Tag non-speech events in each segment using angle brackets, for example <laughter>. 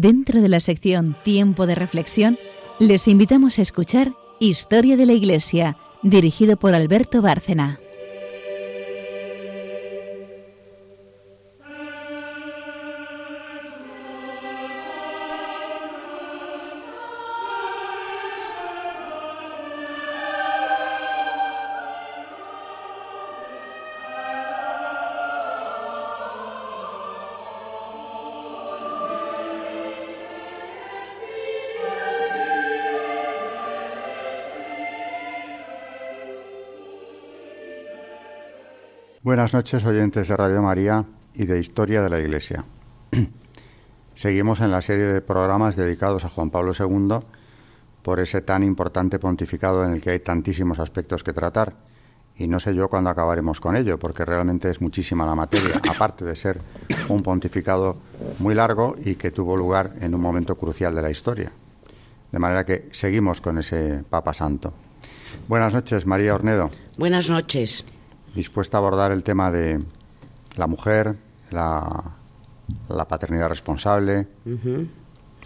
Dentro de la sección Tiempo de Reflexión, les invitamos a escuchar Historia de la Iglesia, dirigido por Alberto Bárcena. Buenas noches, oyentes de Radio María y de Historia de la Iglesia. <clears throat> Seguimos en la serie de programas dedicados a Juan Pablo II por ese tan importante pontificado en el que hay tantísimos aspectos que tratar. Y no sé yo cuándo acabaremos con ello, porque realmente es muchísima la materia, <coughs> aparte de ser un pontificado muy largo y que tuvo lugar en un momento crucial de la historia. De manera que seguimos con ese Papa Santo. Buenas noches, María Ornedo. Buenas noches dispuesta a abordar el tema de la mujer, la, paternidad responsable,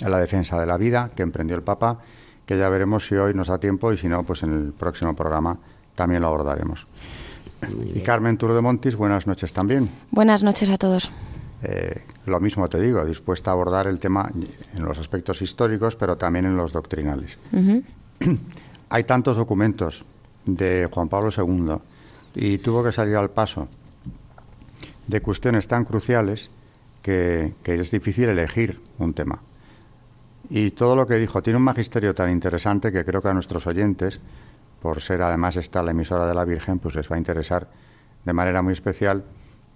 la defensa de la vida que emprendió el Papa, que ya veremos si hoy nos da tiempo y si no, pues en el próximo programa también lo abordaremos. Y Carmen Turo de Montis, buenas noches también. Buenas noches a todos. Eh, lo mismo te digo, dispuesta a abordar el tema en los aspectos históricos, pero también en los doctrinales. <clears throat> Hay tantos documentos de Juan Pablo II y tuvo que salir al paso de cuestiones tan cruciales que, es difícil elegir un tema. Y todo lo que dijo tiene un magisterio tan interesante que creo que a nuestros oyentes, por ser además esta la emisora de la Virgen, pues les va a interesar de manera muy especial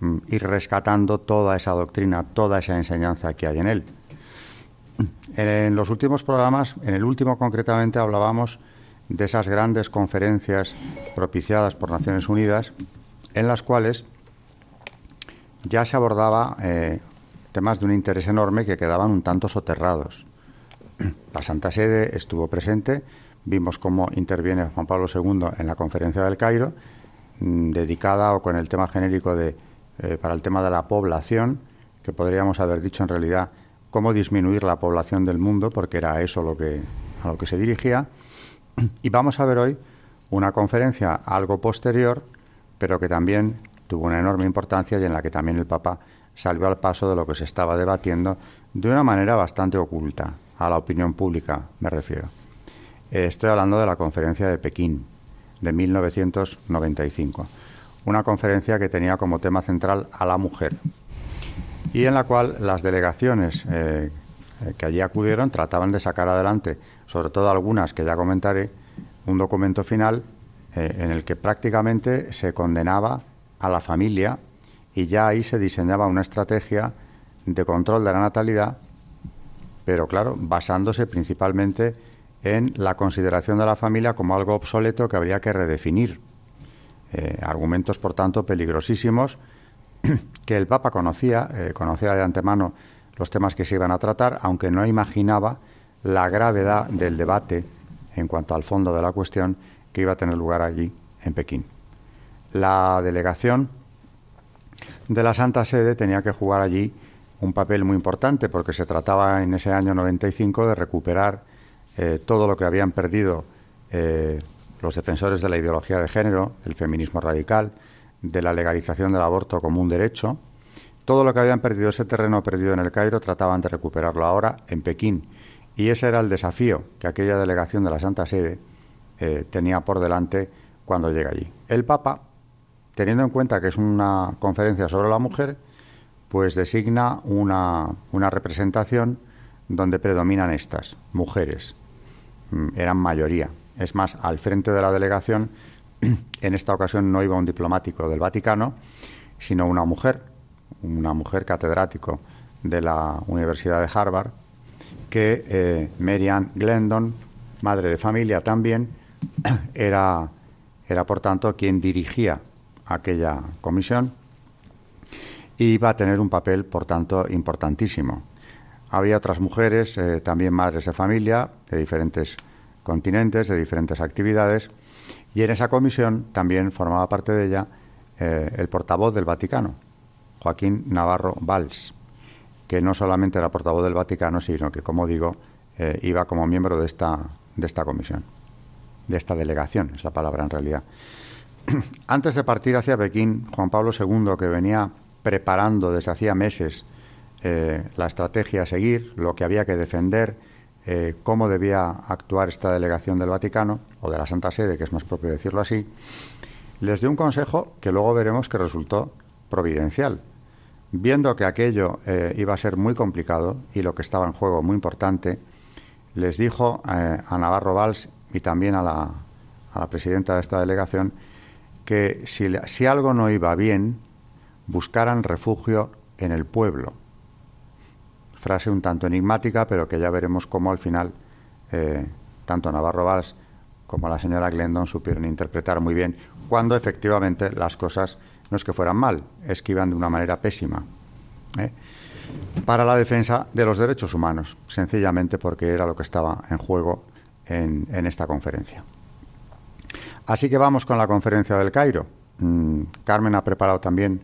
mm, ir rescatando toda esa doctrina, toda esa enseñanza que hay en él. En los últimos programas, en el último concretamente, hablábamos de esas grandes conferencias propiciadas por Naciones Unidas, en las cuales ya se abordaba eh, temas de un interés enorme que quedaban un tanto soterrados. <clears throat> La Santa Sede estuvo presente, vimos cómo interviene Juan Pablo II en la conferencia del Cairo, mm, dedicada o con el tema genérico de, eh, para el tema de la población, que podríamos haber dicho en realidad cómo disminuir la población del mundo, porque era eso lo que, a lo que se dirigía y vamos a ver hoy una conferencia algo posterior, pero que también tuvo una enorme importancia y en la que también el Papa salió al paso de lo que se estaba debatiendo de una manera bastante oculta, a la opinión pública me refiero. Estoy hablando de la conferencia de Pekín de 1995, una conferencia que tenía como tema central a la mujer y en la cual las delegaciones eh, eh, que allí acudieron trataban de sacar adelante sobre todo algunas que ya comentaré, un documento final eh, en el que prácticamente se condenaba a la familia y ya ahí se diseñaba una estrategia de control de la natalidad, pero claro, basándose principalmente en la consideración de la familia como algo obsoleto que habría que redefinir. Eh, argumentos, por tanto, peligrosísimos <clears throat> que el Papa conocía, eh, conocía de antemano los temas que se iban a tratar, aunque no imaginaba la gravedad del debate en cuanto al fondo de la cuestión que iba a tener lugar allí en Pekín. La delegación de la Santa Sede tenía que jugar allí un papel muy importante porque se trataba en ese año 95 de recuperar eh, todo lo que habían perdido eh, los defensores de la ideología de género, del feminismo radical, de la legalización del aborto como un derecho. Todo lo que habían perdido, ese terreno perdido en el Cairo, trataban de recuperarlo ahora en Pekín y ese era el desafío que aquella delegación de la Santa Sede eh, tenía por delante cuando llega allí. El Papa, teniendo en cuenta que es una conferencia sobre la mujer, pues designa una, una representación donde predominan estas mujeres. Mm, eran mayoría. Es más, al frente de la delegación, <clears throat> en esta ocasión no iba un diplomático del Vaticano, sino una mujer, una mujer catedrático de la Universidad de Harvard, que eh, Glendon, madre de familia también, <clears throat> era, era por tanto quien dirigía aquella comisión y iba a tener un papel, por tanto, importantísimo. Había otras mujeres, eh, también madres de familia, de diferentes continentes, de diferentes actividades, y en esa comisión también formaba parte de ella eh, el portavoz del Vaticano, Joaquín Navarro Valls que no solamente era portavoz del Vaticano, sino que, como digo, eh, iba como miembro de esta, de esta comisión, de esta delegación, es la palabra en realidad. <clears throat> Antes de partir hacia Pekín, Juan Pablo II, que venía preparando desde hacía meses eh, la estrategia a seguir, lo que había que defender, eh, cómo debía actuar esta delegación del Vaticano, o de la Santa Sede, que es más propio decirlo así, les dio un consejo que luego veremos que resultó providencial. Viendo que aquello eh, iba a ser muy complicado y lo que estaba en juego muy importante, les dijo a Navarro Valls y también a la, a la presidenta de esta delegación que si, si algo no iba bien, buscaran refugio en el pueblo. Frase un tanto enigmática, pero que ya veremos cómo al final eh, tanto Navarro Valls como la señora Glendon supieron interpretar muy bien cuando efectivamente las cosas no es que fueran mal, es que iban de una manera pésima. ¿eh? Para la defensa de los derechos humanos, sencillamente porque era lo que estaba en juego en, en esta conferencia. Así que vamos con la conferencia del Cairo. Mm, Carmen ha preparado también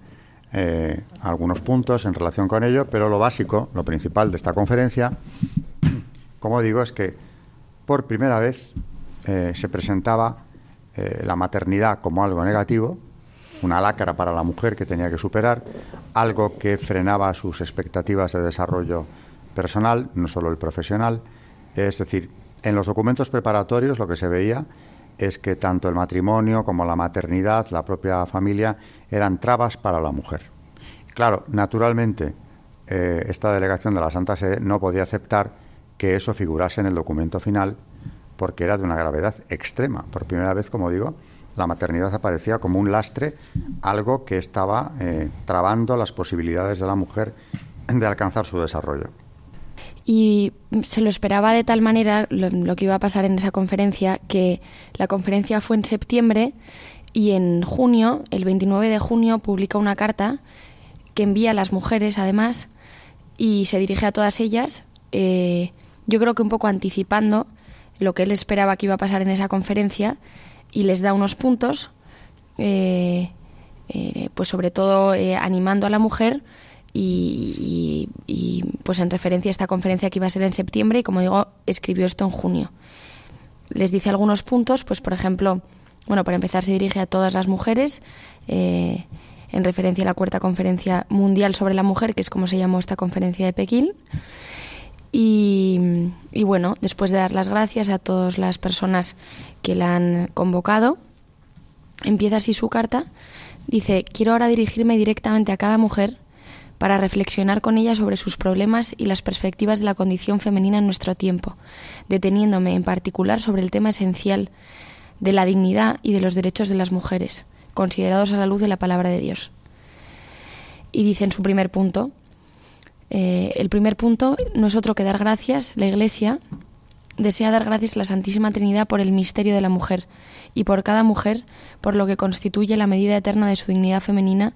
eh, algunos puntos en relación con ello, pero lo básico, lo principal de esta conferencia, como digo, es que por primera vez eh, se presentaba la maternidad como algo negativo, una lacra para la mujer que tenía que superar, algo que frenaba sus expectativas de desarrollo personal, no solo el profesional. Es decir, en los documentos preparatorios lo que se veía es que tanto el matrimonio como la maternidad, la propia familia, eran trabas para la mujer. Claro, naturalmente, eh, esta delegación de la Santa Sede no podía aceptar que eso figurase en el documento final porque era de una gravedad extrema. Por primera vez, como digo, la maternidad aparecía como un lastre, algo que estaba eh, trabando las posibilidades de la mujer de alcanzar su desarrollo. Y se lo esperaba de tal manera lo, que iba a pasar en esa conferencia que la conferencia fue en septiembre y en junio, el 29 de junio, publica una carta que envía a las mujeres además y se dirige a todas ellas, eh, yo creo que un poco anticipando lo que él esperaba que iba a pasar en esa conferencia y les da unos puntos, eh, eh, pues sobre todo animando a la mujer y, pues en referencia a esta conferencia que iba a ser en septiembre y como digo, escribió esto en junio. Les dice algunos puntos, pues por ejemplo, bueno, para empezar se dirige a todas las mujeres eh, en referencia a la cuarta conferencia mundial sobre la mujer, que es como se llamó esta conferencia de Pekín. Y, bueno, después de dar las gracias a todas las personas que la han convocado, empieza así su carta. Dice, quiero ahora dirigirme directamente a cada mujer para reflexionar con ella sobre sus problemas y las perspectivas de la condición femenina en nuestro tiempo, deteniéndome en particular sobre el tema esencial de la dignidad y de los derechos de las mujeres, considerados a la luz de la palabra de Dios. Y dice en su primer punto, eh, el primer punto no es otro que dar gracias, la Iglesia desea dar gracias a la Santísima Trinidad por el misterio de la mujer y por cada mujer, por lo que constituye la medida eterna de su dignidad femenina,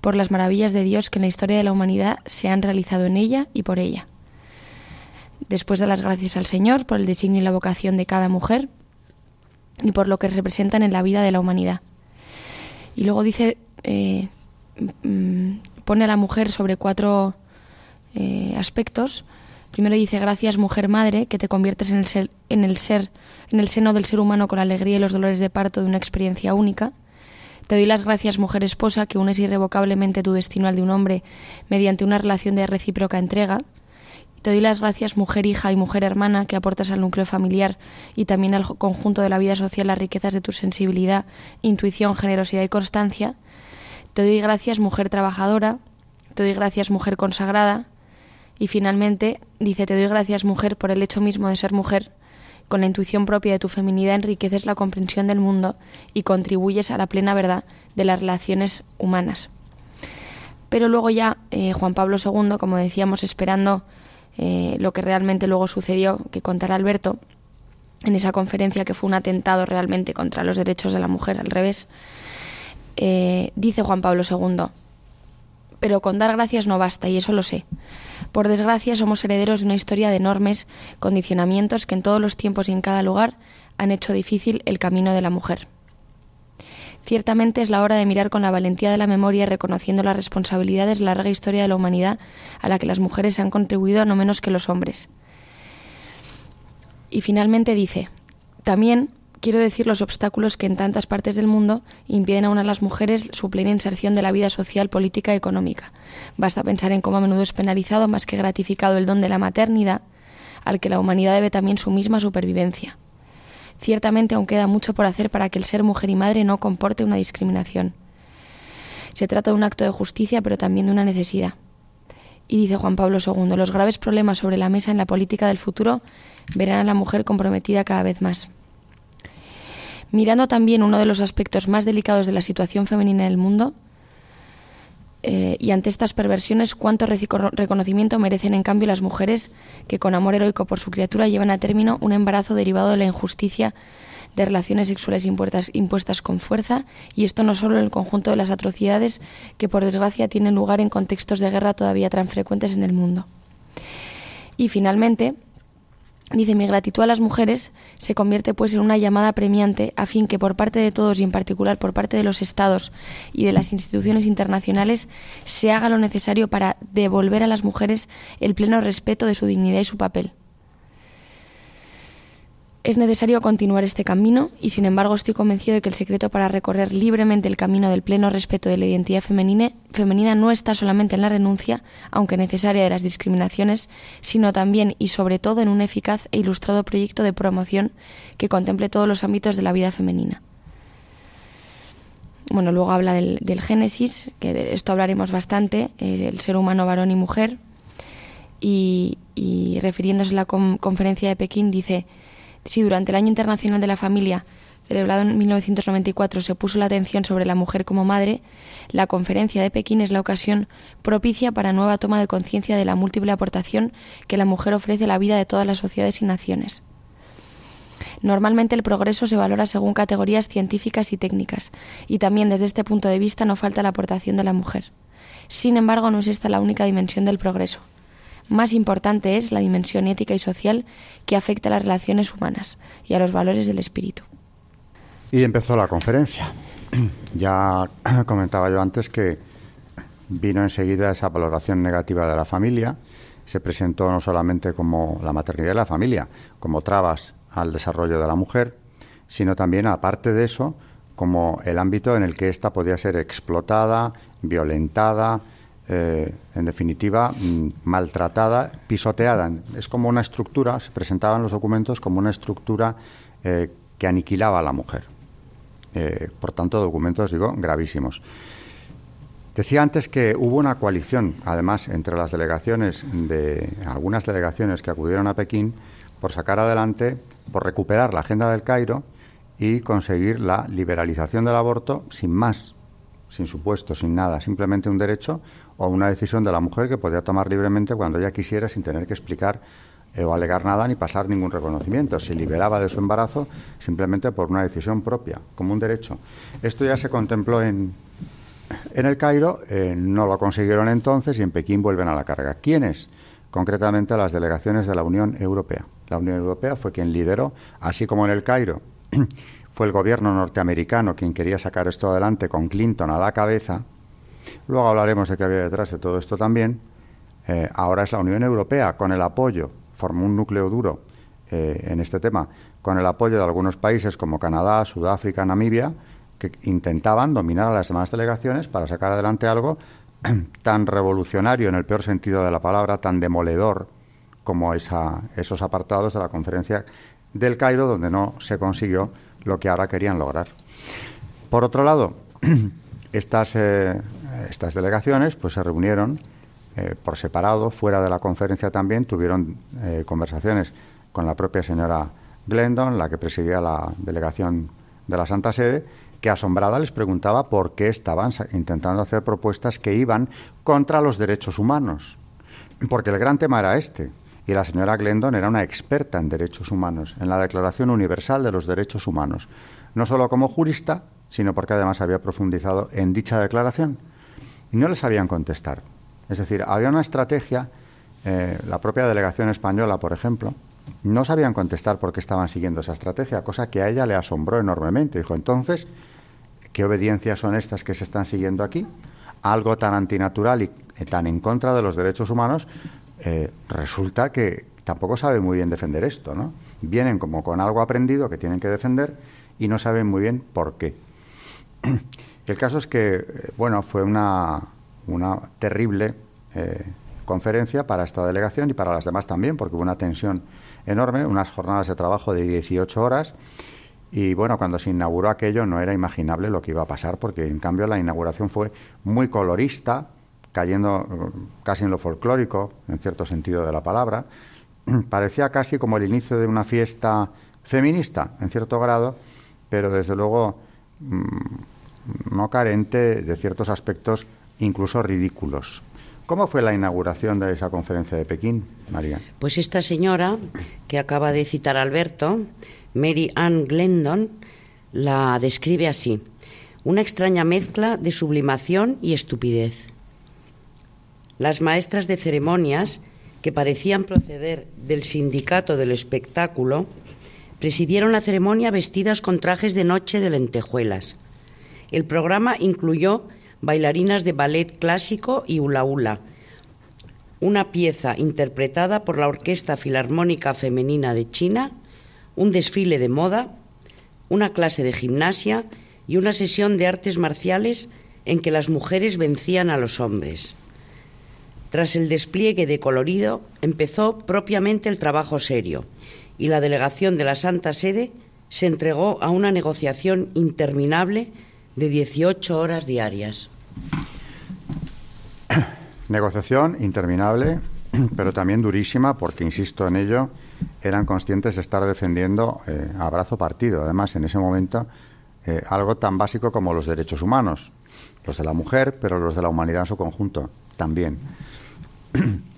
por las maravillas de Dios que en la historia de la humanidad se han realizado en ella y por ella. Después de las gracias al Señor por el designio y la vocación de cada mujer y por lo que representan en la vida de la humanidad. Y luego dice, eh, mm, pone a la mujer sobre cuatro eh, aspectos. Primero dice, gracias mujer madre, que te conviertes en el, ser, en el ser, en el seno del ser humano con la alegría y los dolores de parto de una experiencia única. Te doy las gracias, mujer esposa, que unes irrevocablemente tu destino al de un hombre mediante una relación de recíproca entrega. Te doy las gracias, mujer hija y mujer hermana, que aportas al núcleo familiar y también al conjunto de la vida social las riquezas de tu sensibilidad, intuición, generosidad y constancia. Te doy gracias, mujer trabajadora. Te doy gracias, mujer consagrada. Y finalmente, dice, te doy gracias, mujer, por el hecho mismo de ser mujer, con la intuición propia de tu feminidad enriqueces la comprensión del mundo y contribuyes a la plena verdad de las relaciones humanas. Pero luego ya eh, Juan Pablo II, como decíamos, esperando eh, lo que realmente luego sucedió, que contará Alberto, en esa conferencia que fue un atentado realmente contra los derechos de la mujer, al revés, eh, dice Juan Pablo II, pero con dar gracias no basta, y eso lo sé. Por desgracia, somos herederos de una historia de enormes condicionamientos que en todos los tiempos y en cada lugar han hecho difícil el camino de la mujer. Ciertamente es la hora de mirar con la valentía de la memoria, reconociendo las responsabilidades de la larga historia de la humanidad a la que las mujeres han contribuido no menos que los hombres. Y finalmente dice, también quiero decir los obstáculos que en tantas partes del mundo impiden a las mujeres su plena inserción de la vida social, política y económica. Basta pensar en cómo a menudo es penalizado más que gratificado el don de la maternidad, al que la humanidad debe también su misma supervivencia. Ciertamente aún queda mucho por hacer para que el ser mujer y madre no comporte una discriminación. Se trata de un acto de justicia, pero también de una necesidad. Y dice Juan Pablo II, los graves problemas sobre la mesa en la política del futuro verán a la mujer comprometida cada vez más. Mirando también uno de los aspectos más delicados de la situación femenina en el mundo, eh, y ante estas perversiones, cuánto reconocimiento merecen en cambio las mujeres que con amor heroico por su criatura llevan a término un embarazo derivado de la injusticia de relaciones sexuales impuestas, impuestas con fuerza, y esto no solo en el conjunto de las atrocidades que por desgracia tienen lugar en contextos de guerra todavía tan frecuentes en el mundo. Y finalmente, Dice, mi gratitud a las mujeres se convierte pues en una llamada premiante a fin que por parte de todos y en particular por parte de los estados y de las instituciones internacionales se haga lo necesario para devolver a las mujeres el pleno respeto de su dignidad y su papel. Es necesario continuar este camino y sin embargo estoy convencido de que el secreto para recorrer libremente el camino del pleno respeto de la identidad femenina, no está solamente en la renuncia, aunque necesaria, de las discriminaciones, sino también y sobre todo en un eficaz e ilustrado proyecto de promoción que contemple todos los ámbitos de la vida femenina. Bueno, luego habla del, Génesis, que de esto hablaremos bastante, eh, el ser humano varón y mujer, y, refiriéndose a la conferencia de Pekín dice si durante el Año Internacional de la Familia, celebrado en 1994, se puso la atención sobre la mujer como madre, la conferencia de Pekín es la ocasión propicia para nueva toma de conciencia de la múltiple aportación que la mujer ofrece a la vida de todas las sociedades y naciones. Normalmente el progreso se valora según categorías científicas y técnicas, y también desde este punto de vista no falta la aportación de la mujer. Sin embargo, no es esta la única dimensión del progreso. Más importante es la dimensión ética y social que afecta a las relaciones humanas y a los valores del espíritu. Y empezó la conferencia. <clears throat> Ya <clears throat> comentaba yo antes que vino enseguida esa valoración negativa de la familia. Se presentó no solamente como la maternidad de la familia, como trabas al desarrollo de la mujer, sino también, aparte de eso, como el ámbito en el que ésta podía ser explotada, violentada, eh, en definitiva, mm, maltratada, pisoteada. Es como una estructura, se presentaban los documentos como una estructura eh, que aniquilaba a la mujer. Eh, por tanto, documentos, digo, gravísimos. Decía antes que hubo una coalición, además, entre las delegaciones de algunas delegaciones que acudieron a Pekín por sacar adelante, por recuperar la agenda del Cairo y conseguir la liberalización del aborto sin más, sin supuesto, sin nada, simplemente un derecho o una decisión de la mujer que podía tomar libremente cuando ella quisiera sin tener que explicar eh, o alegar nada ni pasar ningún reconocimiento. Se liberaba de su embarazo simplemente por una decisión propia, como un derecho. Esto ya se contempló en, en el Cairo, eh, no lo consiguieron entonces y en Pekín vuelven a la carga. ¿Quiénes? Concretamente las delegaciones de la Unión Europea. La Unión Europea fue quien lideró, así como en el Cairo <clears throat> fue el gobierno norteamericano quien quería sacar esto adelante con Clinton a la cabeza Luego hablaremos de qué había detrás de todo esto también. Eh, ahora es la Unión Europea, con el apoyo, formó un núcleo duro eh, en este tema, con el apoyo de algunos países como Canadá, Sudáfrica, Namibia, que intentaban dominar a las demás delegaciones para sacar adelante algo <clears throat> tan revolucionario en el peor sentido de la palabra, tan demoledor como esos apartados de la conferencia del Cairo, donde no se consiguió lo que ahora querían lograr. Por otro lado, <clears throat> estas eh, estas delegaciones pues se reunieron eh, por separado, fuera de la conferencia también, tuvieron eh, conversaciones con la propia señora Glendon, la que presidía la delegación de la Santa Sede, que asombrada les preguntaba por qué estaban intentando hacer propuestas que iban contra los derechos humanos. Porque el gran tema era este. Y la señora Glendon era una experta en derechos humanos, en la Declaración Universal de los Derechos Humanos. No solo como jurista, sino porque además había profundizado en dicha declaración y no les sabían contestar. Es decir, había una estrategia, eh, la propia delegación española, por ejemplo, no sabían contestar por qué estaban siguiendo esa estrategia, cosa que a ella le asombró enormemente. Dijo, entonces, ¿qué obediencias son estas que se están siguiendo aquí? Algo tan antinatural y tan en contra de los derechos humanos, eh, resulta que tampoco saben muy bien defender esto, ¿no? Vienen como con algo aprendido que tienen que defender y no saben muy bien por qué. <clears throat> El caso es que, eh, bueno, fue una, una terrible eh, conferencia para esta delegación y para las demás también, porque hubo una tensión enorme, unas jornadas de trabajo de 18 horas. Y bueno, cuando se inauguró aquello no era imaginable lo que iba a pasar, porque en cambio la inauguración fue muy colorista, cayendo eh, casi en lo folclórico, en cierto sentido de la palabra. <clears throat> Parecía casi como el inicio de una fiesta feminista, en cierto grado, pero desde luego mm, no carente de ciertos aspectos incluso ridículos. ¿Cómo fue la inauguración de esa conferencia de Pekín, María? Pues esta señora que acaba de citar Alberto, Mary Ann Glendon, la describe así: una extraña mezcla de sublimación y estupidez. Las maestras de ceremonias, que parecían proceder del sindicato del espectáculo, presidieron la ceremonia vestidas con trajes de noche de lentejuelas. El programa incluyó bailarinas de ballet clásico y hula hula, una pieza interpretada por la Orquesta Filarmónica Femenina de China, un desfile de moda, una clase de gimnasia y una sesión de artes marciales en que las mujeres vencían a los hombres. Tras el despliegue de colorido, empezó propiamente el trabajo serio y la delegación de la Santa Sede se entregó a una negociación interminable de 18 horas diarias. <coughs> Negociación interminable, <coughs> pero también durísima, porque, insisto en ello, eran conscientes de estar defendiendo eh, a brazo partido, además, en ese momento, eh, algo tan básico como los derechos humanos, los de la mujer, pero los de la humanidad en su conjunto también. <coughs>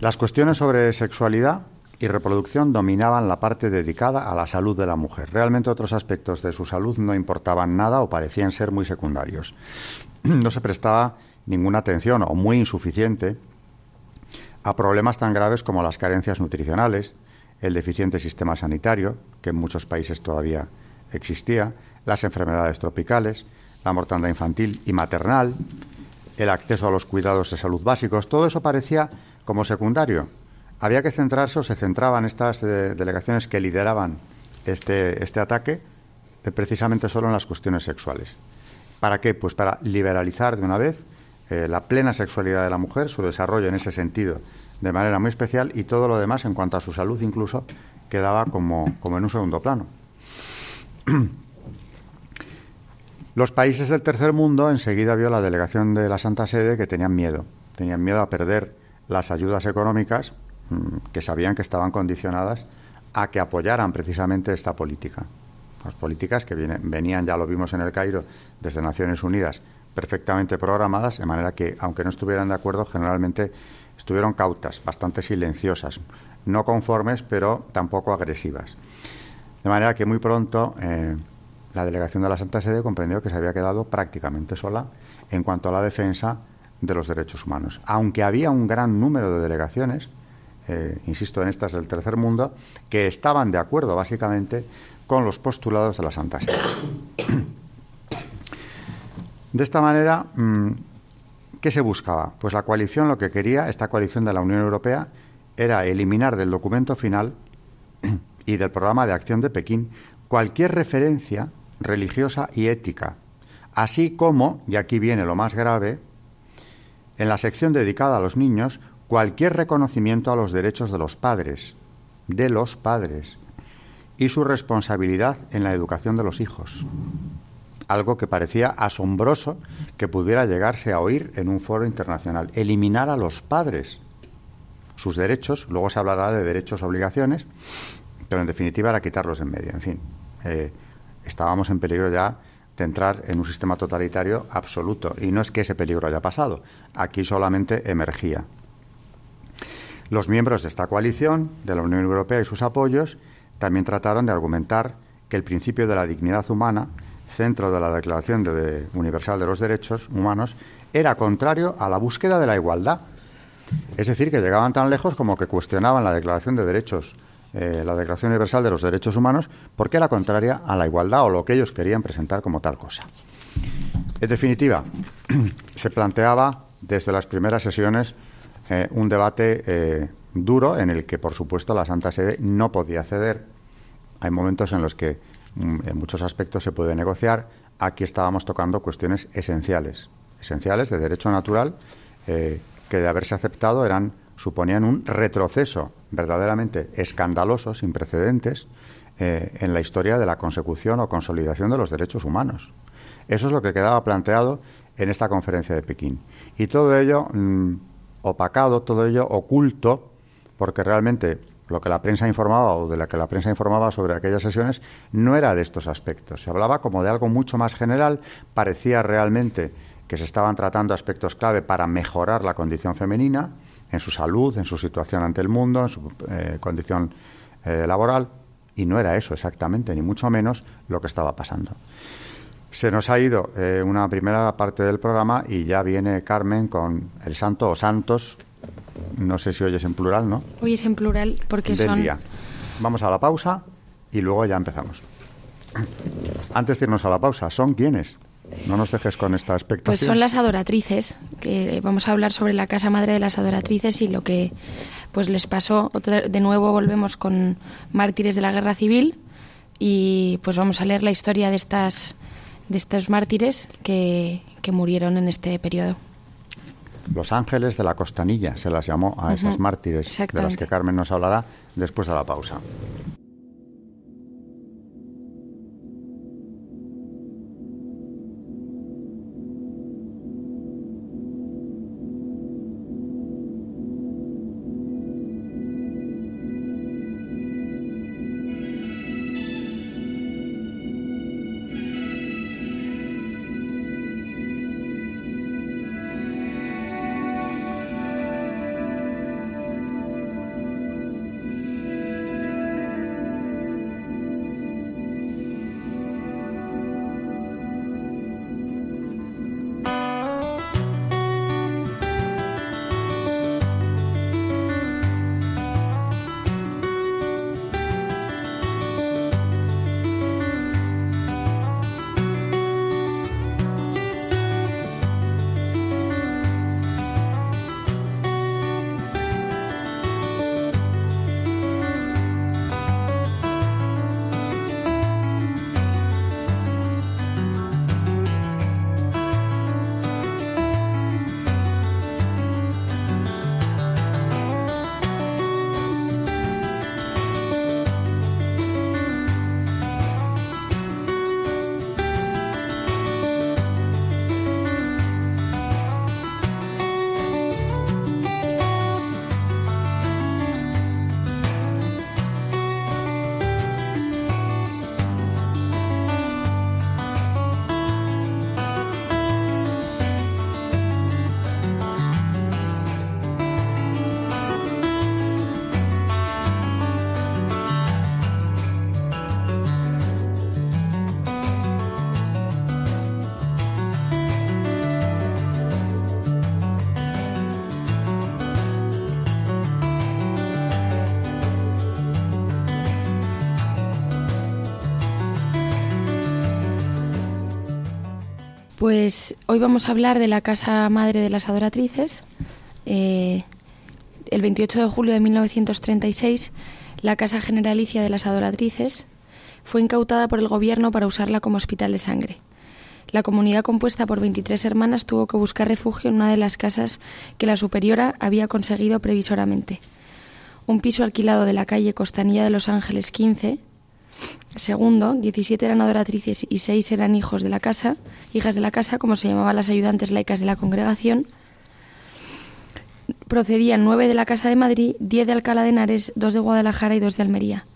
Las cuestiones sobre sexualidad y reproducción dominaban la parte dedicada a la salud de la mujer. Realmente otros aspectos de su salud no importaban nada o parecían ser muy secundarios. <clears throat> No se prestaba ninguna atención o muy insuficiente a problemas tan graves como las carencias nutricionales, el deficiente sistema sanitario, que en muchos países todavía existía, las enfermedades tropicales, la mortandad infantil y maternal, el acceso a los cuidados de salud básicos, todo eso parecía como secundario. Había que centrarse o se centraban estas eh, delegaciones que lideraban este, este ataque eh, precisamente solo en las cuestiones sexuales. ¿Para qué? Pues para liberalizar de una vez eh, la plena sexualidad de la mujer, su desarrollo en ese sentido de manera muy especial y todo lo demás en cuanto a su salud incluso quedaba como, como en un segundo plano. <clears throat> Los países del tercer mundo enseguida vio la delegación de la Santa Sede que tenían miedo, tenían miedo a perder las ayudas económicas que sabían que estaban condicionadas a que apoyaran precisamente esta política. Las políticas que venían, ya lo vimos en el Cairo, desde Naciones Unidas, perfectamente programadas, de manera que, aunque no estuvieran de acuerdo, generalmente estuvieron cautas, bastante silenciosas, no conformes, pero tampoco agresivas. De manera que muy pronto eh, la delegación de la Santa Sede comprendió que se había quedado prácticamente sola en cuanto a la defensa de los derechos humanos. Aunque había un gran número de delegaciones, eh, insisto en estas del tercer mundo, que estaban de acuerdo básicamente con los postulados de la Santa Sede. De esta manera, mm, ¿qué se buscaba? Pues la coalición lo que quería, esta coalición de la Unión Europea, era eliminar del documento final y del programa de acción de Pekín cualquier referencia religiosa y ética, así como, y aquí viene lo más grave, en la sección dedicada a los niños, cualquier reconocimiento a los derechos de los padres, de los padres, y su responsabilidad en la educación de los hijos algo que parecía asombroso que pudiera llegarse a oír en un foro internacional. Eliminar a los padres sus derechos, luego se hablará de derechos obligaciones, pero en definitiva era quitarlos en medio. En fin, eh, estábamos en peligro ya de entrar en un sistema totalitario absoluto. Y no es que ese peligro haya pasado, aquí solamente emergía. Los miembros de esta coalición, de la Unión Europea y sus apoyos, también trataron de argumentar que el principio de la dignidad humana centro de la Declaración Universal de los Derechos Humanos, era contrario a la búsqueda de la igualdad. Es decir, que llegaban tan lejos como que cuestionaban la Declaración de Derechos, eh, la Declaración Universal de los Derechos Humanos, porque era contraria a la igualdad o lo que ellos querían presentar como tal cosa. En definitiva, <clears throat> se planteaba desde las primeras sesiones eh, un debate eh, duro en el que, por supuesto, la Santa Sede no podía ceder. Hay momentos en los que mm, en muchos aspectos se puede negociar. Aquí estábamos tocando cuestiones esenciales, esenciales de derecho natural, eh, que de haberse aceptado eran suponían un retroceso verdaderamente escandaloso, sin precedentes, en la historia de la consecución o consolidación de los derechos humanos. Eso es lo que quedaba planteado en esta conferencia de Pekín. Y todo ello mm, opacado, todo ello oculto, porque realmente lo que la prensa informaba o de la que la prensa informaba sobre aquellas sesiones no era de estos aspectos. Se hablaba como de algo mucho más general, parecía realmente que se estaban tratando aspectos clave para mejorar la condición femenina en su salud, en su situación ante el mundo, en su eh, condición eh, laboral, y no era eso exactamente, ni mucho menos lo que estaba pasando. Se nos ha ido eh, una primera parte del programa y ya viene Carmen con el santo o santos. No sé si oyes en plural, ¿no? Oyes en plural porque del son... día. Vamos a la pausa y luego ya empezamos. Antes de irnos a la pausa, ¿son quiénes? No nos dejes con esta expectación. Pues son las adoratrices, que vamos a hablar sobre la casa madre de las adoratrices y lo que pues les pasó. De nuevo volvemos con mártires de la guerra civil y pues vamos a leer la historia de estas de estos mártires que, que murieron en este periodo. Los ángeles de la costanilla se las llamó a esas mártires, de las que Carmen nos hablará después de la pausa. Pues hoy vamos a hablar de la Casa Madre de las Adoratrices. Eh, el 28 de julio de 1936, la Casa Generalicia de las Adoratrices fue incautada por el gobierno para usarla como hospital de sangre. La comunidad compuesta por 23 hermanas tuvo que buscar refugio en una de las casas que la superiora había conseguido previsoramente. Un piso alquilado de la calle Costanilla de Los Ángeles 15, Segundo, 17 eran adoratrices y 6 eran hijos de la casa, hijas de la casa, como se llamaban las ayudantes laicas de la congregación. Procedían 9 de la Casa de Madrid, 10 de Alcalá de Henares, 2 de Guadalajara y 2 de Almería.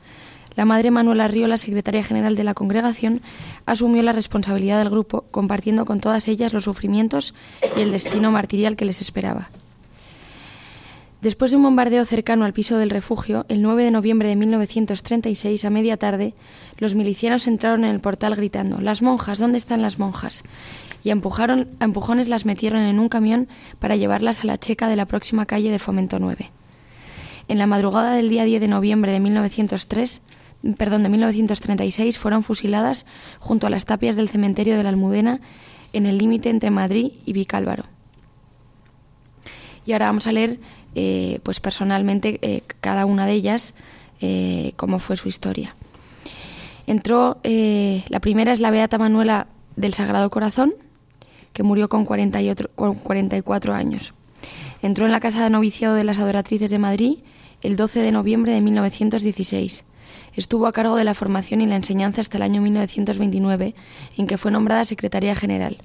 La madre Manuela Río, la secretaria general de la congregación, asumió la responsabilidad del grupo, compartiendo con todas ellas los sufrimientos y el destino martirial que les esperaba. Después de un bombardeo cercano al piso del refugio, el 9 de noviembre de 1936, a media tarde, los milicianos entraron en el portal gritando «¡Las monjas! ¿Dónde están las monjas?» y empujaron, a empujones las metieron en un camión para llevarlas a la checa de la próxima calle de Fomento 9. En la madrugada del día 10 de noviembre de 1903, perdón, de 1936 fueron fusiladas junto a las tapias del cementerio de la Almudena en el límite entre Madrid y Vicálvaro. Y ahora vamos a leer, eh, pues personalmente, eh, cada una de ellas, eh, cómo fue su historia. Entró, la primera es la Beata Manuela del Sagrado Corazón, que murió con, con 44 años. Entró en la Casa de Noviciado de las Adoratrices de Madrid el 12 de noviembre de 1916. Estuvo a cargo de la formación y la enseñanza hasta el año 1929, en que fue nombrada secretaria general.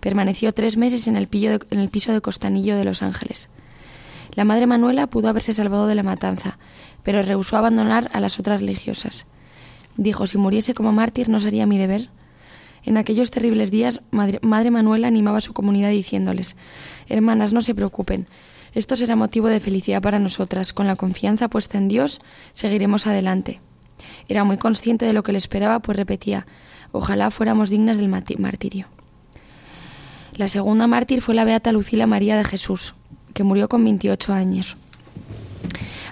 Permaneció tres meses en el piso de Costanillo de Los Ángeles. La madre Manuela pudo haberse salvado de la matanza, pero rehusó abandonar a las otras religiosas. Dijo, si muriese como mártir no sería mi deber. En aquellos terribles días, madre, Manuela animaba a su comunidad diciéndoles, Hermanas, no se preocupen, esto será motivo de felicidad para nosotras. Con la confianza puesta en Dios, seguiremos adelante. Era muy consciente de lo que le esperaba, pues repetía, ojalá fuéramos dignas del martirio. La segunda mártir fue la beata Lucila María de Jesús, que murió con 28 años.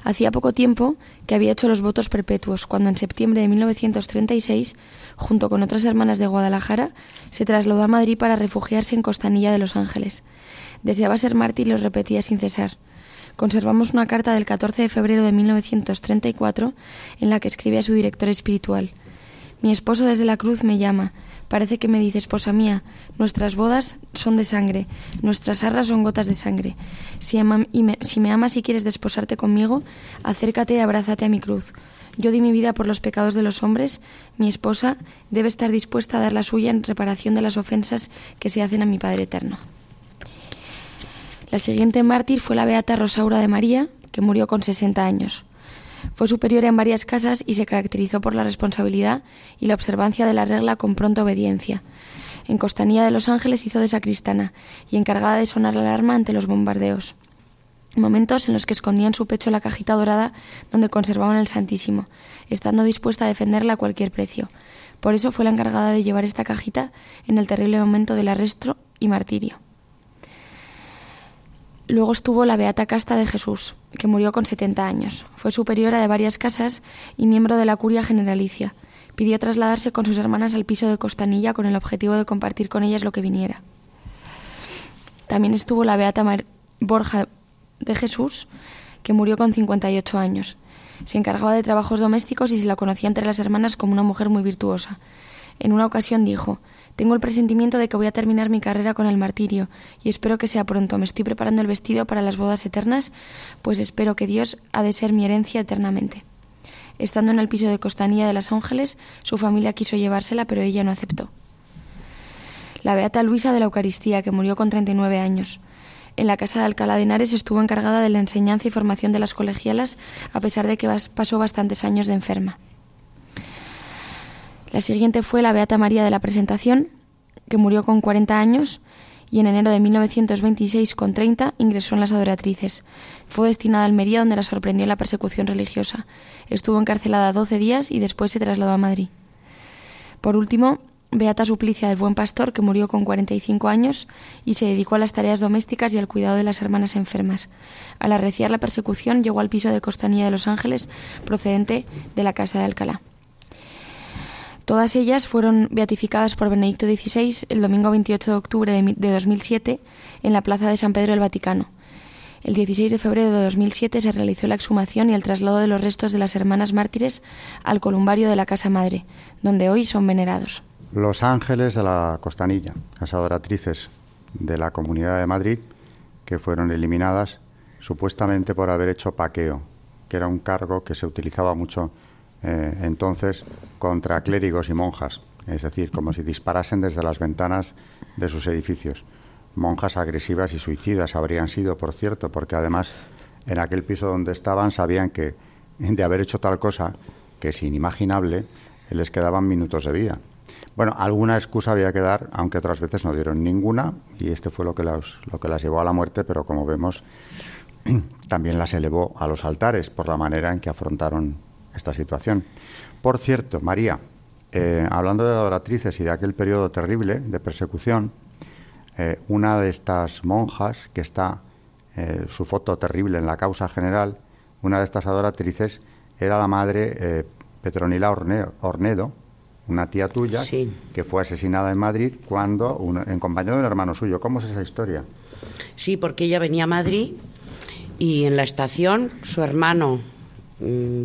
Hacía poco tiempo que había hecho los votos perpetuos, cuando en septiembre de 1936, junto con otras hermanas de Guadalajara, se trasladó a Madrid para refugiarse en Costanilla de Los Ángeles. Deseaba ser mártir y lo repetía sin cesar. Conservamos una carta del 14 de febrero de 1934 en la que escribe a su director espiritual. Mi esposo desde la cruz me llama. Parece que me dice, esposa mía, nuestras bodas son de sangre, nuestras arras son gotas de sangre. Si, me, si me amas y quieres desposarte conmigo, acércate y abrázate a mi cruz. Yo di mi vida por los pecados de los hombres, mi esposa debe estar dispuesta a dar la suya en reparación de las ofensas que se hacen a mi Padre Eterno. La siguiente mártir fue la beata Rosaura de María, que murió con 60 años. Fue superior en varias casas y se caracterizó por la responsabilidad y la observancia de la regla con pronta obediencia. En Costanía de Los Ángeles hizo de sacristana y encargada de sonar la alarma ante los bombardeos. Momentos en los que escondía en su pecho la cajita dorada donde conservaban el Santísimo, estando dispuesta a defenderla a cualquier precio. Por eso fue la encargada de llevar esta cajita en el terrible momento del arresto y martirio. Luego estuvo la Beata Casta de Jesús, que murió con 70 años. Fue superiora de varias casas y miembro de la curia generalicia. Pidió trasladarse con sus hermanas al piso de Costanilla con el objetivo de compartir con ellas lo que viniera. También estuvo la Beata Borja de Jesús, que murió con 58 años. Se encargaba de trabajos domésticos y se la conocía entre las hermanas como una mujer muy virtuosa. En una ocasión dijo tengo el presentimiento de que voy a terminar mi carrera con el martirio y espero que sea pronto. Me estoy preparando el vestido para las bodas eternas, pues espero que Dios ha de ser mi herencia eternamente. Estando en el piso de Costanilla de las Ángeles, su familia quiso llevársela, pero ella no aceptó. La Beata Luisa de la Eucaristía, que murió con 39 años. En la casa de Alcalá de Henares estuvo encargada de la enseñanza y formación de las colegialas, a pesar de que pasó bastantes años de enferma. La siguiente fue la Beata María de la Presentación, que murió con 40 años y en enero de 1926, con 30, ingresó en las adoratrices. Fue destinada a Almería, donde la sorprendió la persecución religiosa. Estuvo encarcelada 12 días y después se trasladó a Madrid. Por último, Beata Suplicia del Buen Pastor, que murió con 45 años y se dedicó a las tareas domésticas y al cuidado de las hermanas enfermas. Al arreciar la persecución, llegó al piso de Costanía de Los Ángeles, procedente de la Casa de Alcalá. Todas ellas fueron beatificadas por Benedicto XVI el domingo 28 de octubre de 2007 en la Plaza de San Pedro del Vaticano. El 16 de febrero de 2007 se realizó la exhumación y el traslado de los restos de las hermanas mártires al columbario de la Casa Madre, donde hoy son venerados. Los ángeles de la Costanilla, las adoratrices de la Comunidad de Madrid, que fueron eliminadas supuestamente por haber hecho paqueo, que era un cargo que se utilizaba mucho eh, entonces contra clérigos y monjas, es decir, como si disparasen desde las ventanas de sus edificios. Monjas agresivas y suicidas habrían sido, por cierto, porque además en aquel piso donde estaban sabían que de haber hecho tal cosa, que es inimaginable, les quedaban minutos de vida. Bueno, alguna excusa había que dar, aunque otras veces no dieron ninguna, y este fue lo que, lo que las llevó a la muerte, pero como vemos, <clears throat> también las elevó a los altares por la manera en que afrontaron esta situación. Por cierto, María, eh, hablando de adoratrices y de aquel periodo terrible de persecución, eh, una de estas monjas, que está eh, su foto terrible en la causa general, una de estas adoratrices era la madre Petronila Ornedo, una tía tuya que fue asesinada en Madrid cuando en compañía de un hermano suyo. ¿Cómo es esa historia? Sí, porque ella venía a Madrid y en la estación su hermano mm,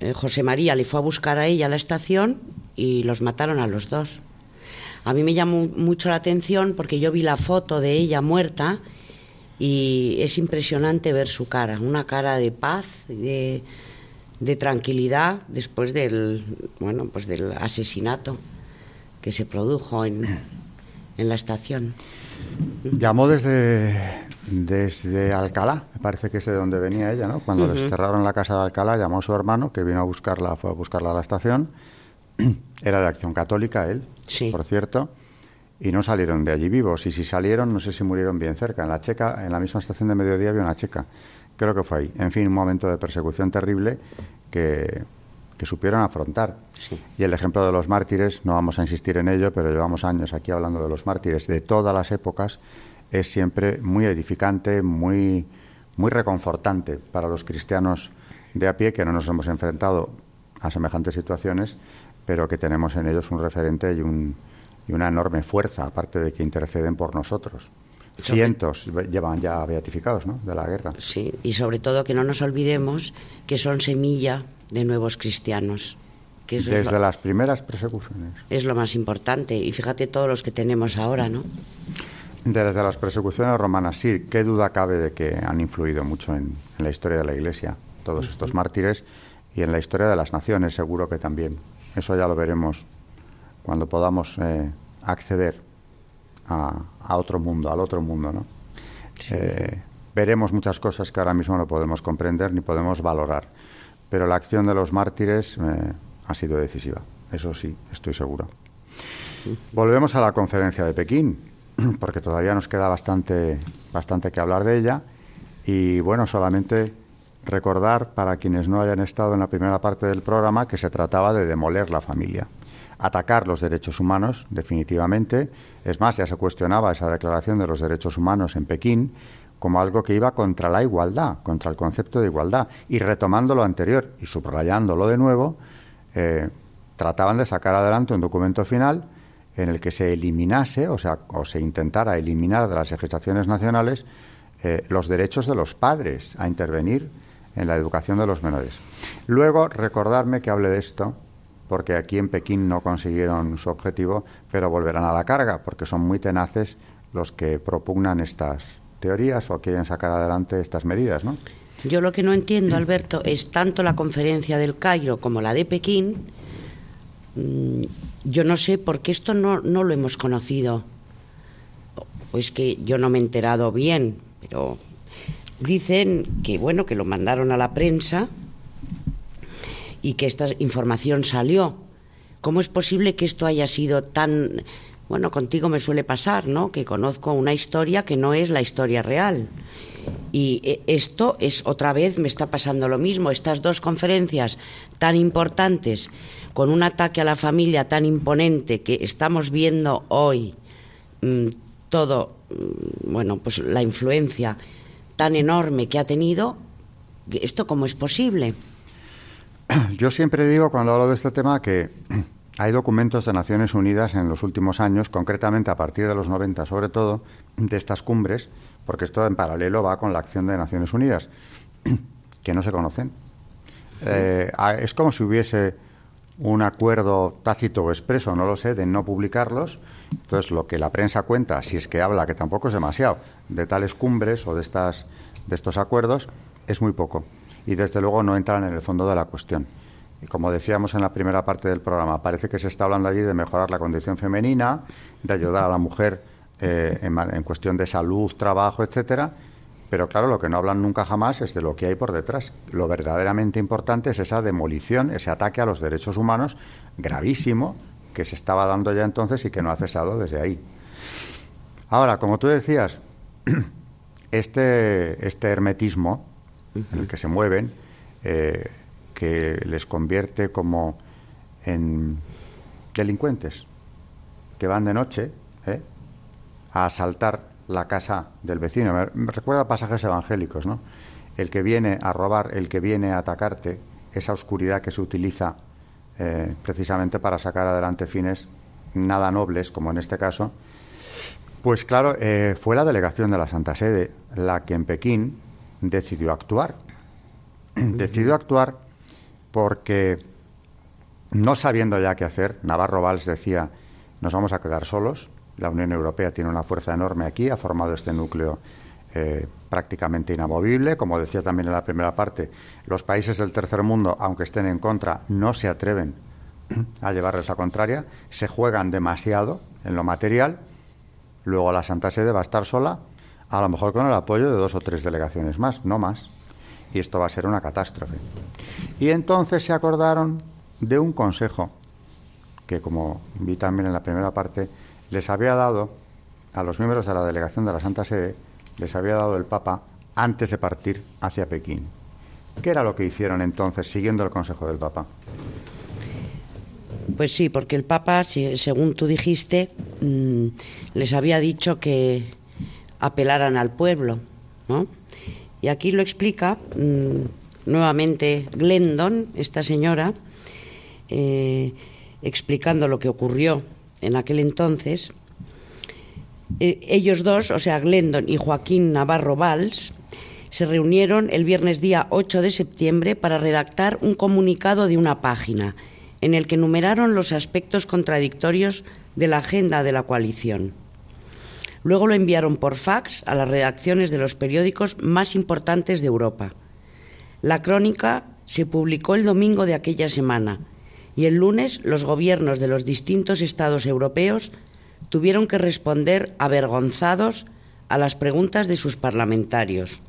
eh, José María le fue a buscar a ella a la estación y los mataron a los dos. A mí me llamó mucho la atención porque yo vi la foto de ella muerta y es impresionante ver su cara, una cara de paz, de, de tranquilidad después del, bueno, pues del asesinato que se produjo en, en la estación. Llamó desde, desde Alcalá, me parece que es de donde venía ella, ¿no? Cuando les cerraron la casa de Alcalá, llamó a su hermano, que vino a buscarla, fue a buscarla a la estación. <clears throat> Era de Acción Católica él, por cierto, y no salieron de allí vivos. Y si salieron, no sé si murieron bien cerca. En la checa, en la misma estación de mediodía había una checa. Creo que fue ahí. En fin, un momento de persecución terrible que, que supieron afrontar. Y el ejemplo de los mártires, no vamos a insistir en ello, pero llevamos años aquí hablando de los mártires de todas las épocas, es siempre muy edificante, muy, muy reconfortante para los cristianos de a pie que no nos hemos enfrentado a semejantes situaciones, pero que tenemos en ellos un referente y, un, y una enorme fuerza, aparte de que interceden por nosotros. Cientos llevan ya beatificados ¿no? de la guerra. Sí, y sobre todo que no nos olvidemos que son semilla de nuevos cristianos. Que Desde las primeras persecuciones. Es lo más importante. Y fíjate todos los que tenemos ahora, ¿no? Desde las persecuciones romanas, sí, qué duda cabe de que han influido mucho en, la historia de la Iglesia, todos estos mártires, y en la historia de las naciones, seguro que también. Eso ya lo veremos cuando podamos eh, acceder a, otro mundo, al otro mundo, ¿no? Eh, veremos muchas cosas que ahora mismo no podemos comprender ni podemos valorar pero la acción de los mártires eh, ha sido decisiva. Eso sí, estoy seguro. Volvemos a la conferencia de Pekín, <clears throat> porque todavía nos queda bastante, bastante que hablar de ella. Y bueno, solamente recordar para quienes no hayan estado en la primera parte del programa que se trataba de demoler la familia, atacar los derechos humanos, definitivamente. Es más, ya se cuestionaba esa declaración de los derechos humanos en Pekín como algo que iba contra la igualdad, contra el concepto de igualdad. Y retomando lo anterior y subrayándolo de nuevo, eh, trataban de sacar adelante un documento final en el que se eliminase, o sea, o se intentara eliminar de las legislaciones nacionales eh, los derechos de los padres a intervenir en la educación de los menores. Luego, recordarme que hable de esto, porque aquí en Pekín no consiguieron su objetivo, pero volverán a la carga, porque son muy tenaces los que propugnan estas, teorías o quieren sacar adelante estas medidas, ¿no? Yo lo que no entiendo, Alberto, es tanto la conferencia del Cairo como la de Pekín. Mm, yo no sé por qué esto no, no lo hemos conocido. Pues que yo no me he enterado bien, pero dicen que bueno, que lo mandaron a la prensa y que esta información salió. ¿Cómo es posible que esto haya sido tan bueno, contigo me suele pasar, ¿no? Que conozco una historia que no es la historia real. Y eh, esto es otra vez me está pasando lo mismo. Estas dos conferencias tan importantes, con un ataque a la familia tan imponente que estamos viendo hoy, mm, todo, mm, bueno, pues la influencia tan enorme que ha tenido, ¿esto cómo es posible? <clears throat> Yo siempre digo cuando hablo de este tema que <clears throat> hay documentos de Naciones Unidas en los últimos años, concretamente a partir de los 90 sobre todo, de estas cumbres, porque esto en paralelo va con la acción de Naciones Unidas, <clears throat> que no se conocen. Eh, es como si hubiese un acuerdo tácito o expreso, no lo sé, de no publicarlos. Entonces, lo que la prensa cuenta, si es que habla, que tampoco es demasiado, de tales cumbres o de, estas, de estos acuerdos, es muy poco. Y desde luego no entran en el fondo de la cuestión. Y como decíamos en la primera parte del programa, parece que se está hablando allí de mejorar la condición femenina, de ayudar a la mujer eh, en, cuestión de salud, trabajo, etcétera. Pero claro, lo que no hablan nunca jamás es de lo que hay por detrás. Lo verdaderamente importante es esa demolición, ese ataque a los derechos humanos gravísimo que se estaba dando ya entonces y que no ha cesado desde ahí. Ahora, como tú decías, <clears throat> este, este hermetismo en el que se mueven, eh, que les convierte como en delincuentes que van de noche ¿eh? A asaltar la casa del vecino. Me, recuerda pasajes evangélicos, ¿no? El que viene a robar, el que viene a atacarte, esa oscuridad que se utiliza eh, precisamente para sacar adelante fines nada nobles, como en este caso, pues claro, eh, fue la delegación de la Santa Sede la que en Pekín decidió actuar. decidió actuar porque, no sabiendo ya qué hacer, Navarro Valls decía, nos vamos a quedar solos, la Unión Europea tiene una fuerza enorme aquí, ha formado este núcleo eh, prácticamente inamovible. Como decía también en la primera parte, los países del tercer mundo, aunque estén en contra, no se atreven a llevarles la contraria, se juegan demasiado en lo material Luego la Santa Sede va a estar sola, a lo mejor con el apoyo de dos o tres delegaciones más, no más. Y esto va a ser una catástrofe. Y entonces se acordaron de un consejo que, como vi también en la primera parte, les había dado a los miembros de la delegación de la Santa Sede, les había dado el Papa antes de partir hacia Pekín. ¿Qué era lo que hicieron entonces siguiendo el consejo del Papa? Pues sí, porque el Papa, según tú dijiste, mm, les había dicho que apelaran al pueblo, ¿no? Y aquí lo explica mm, nuevamente Glendon, esta señora, eh, explicando lo que ocurrió en aquel entonces. Eh, ellos dos, o sea, Glendon y Joaquín Navarro Valls, se reunieron el viernes día 8 de septiembre para redactar un comunicado de una página en el que enumeraron los aspectos contradictorios de la agenda de la coalición. Luego lo enviaron por fax a las redacciones de los periódicos más importantes de Europa. La crónica se publicó el domingo de aquella semana y el lunes los gobiernos de los distintos estados europeos tuvieron que responder avergonzados a las preguntas de sus parlamentarios.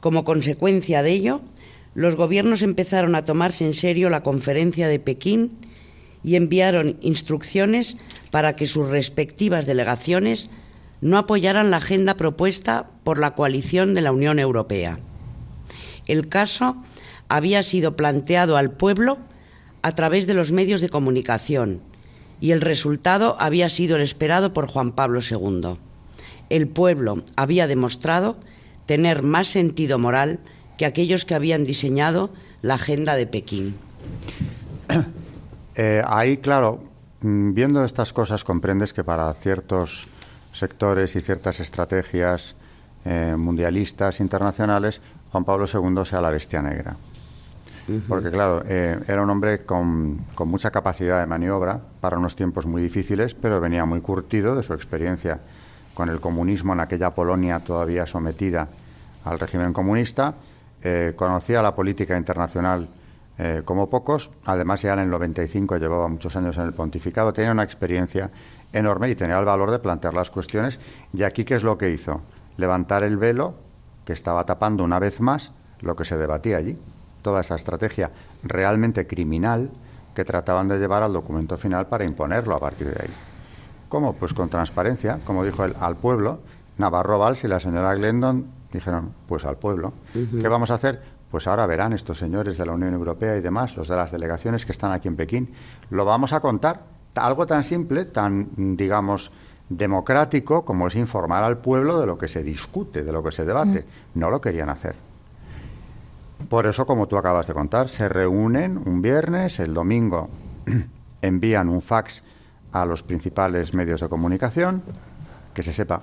Como consecuencia de ello, los gobiernos empezaron a tomarse en serio la conferencia de Pekín y enviaron instrucciones para que sus respectivas delegaciones no apoyaran la agenda propuesta por la coalición de la Unión Europea. El caso había sido planteado al pueblo a través de los medios de comunicación y el resultado había sido el esperado por Juan Pablo II. El pueblo había demostrado tener más sentido moral que aquellos que habían diseñado la agenda de Pekín. <coughs> Eh, ahí, claro, mm, viendo estas cosas comprendes que para ciertos sectores y ciertas estrategias eh, mundialistas internacionales, Juan Pablo II sea la bestia negra. Porque, claro, eh, era un hombre con, mucha capacidad de maniobra para unos tiempos muy difíciles, pero venía muy curtido de su experiencia con el comunismo en aquella Polonia todavía sometida al régimen comunista eh, conocía la política internacional eh, como pocos, además ya en el 95 llevaba muchos años en el pontificado, tenía una experiencia enorme y tenía el valor de plantear las cuestiones. Y aquí, ¿qué es lo que hizo? Levantar el velo que estaba tapando una vez más lo que se debatía allí. Toda esa estrategia realmente criminal que trataban de llevar al documento final para imponerlo a partir de ahí. ¿Cómo? Pues con transparencia, como dijo él, al pueblo. Navarro Valls y la señora Glendon Dijeron, pues al pueblo. ¿Qué vamos a hacer? Pues ahora verán estos señores de la Unión Europea y demás, los de las delegaciones que están aquí en Pekín. Lo vamos a contar. Algo tan simple, tan, digamos, democrático como es informar al pueblo de lo que se discute, de lo que se debate. No lo querían hacer. Por eso, como tú acabas de contar, se reúnen un viernes, el domingo <clears throat> envían un fax a los principales medios de comunicación, que se sepa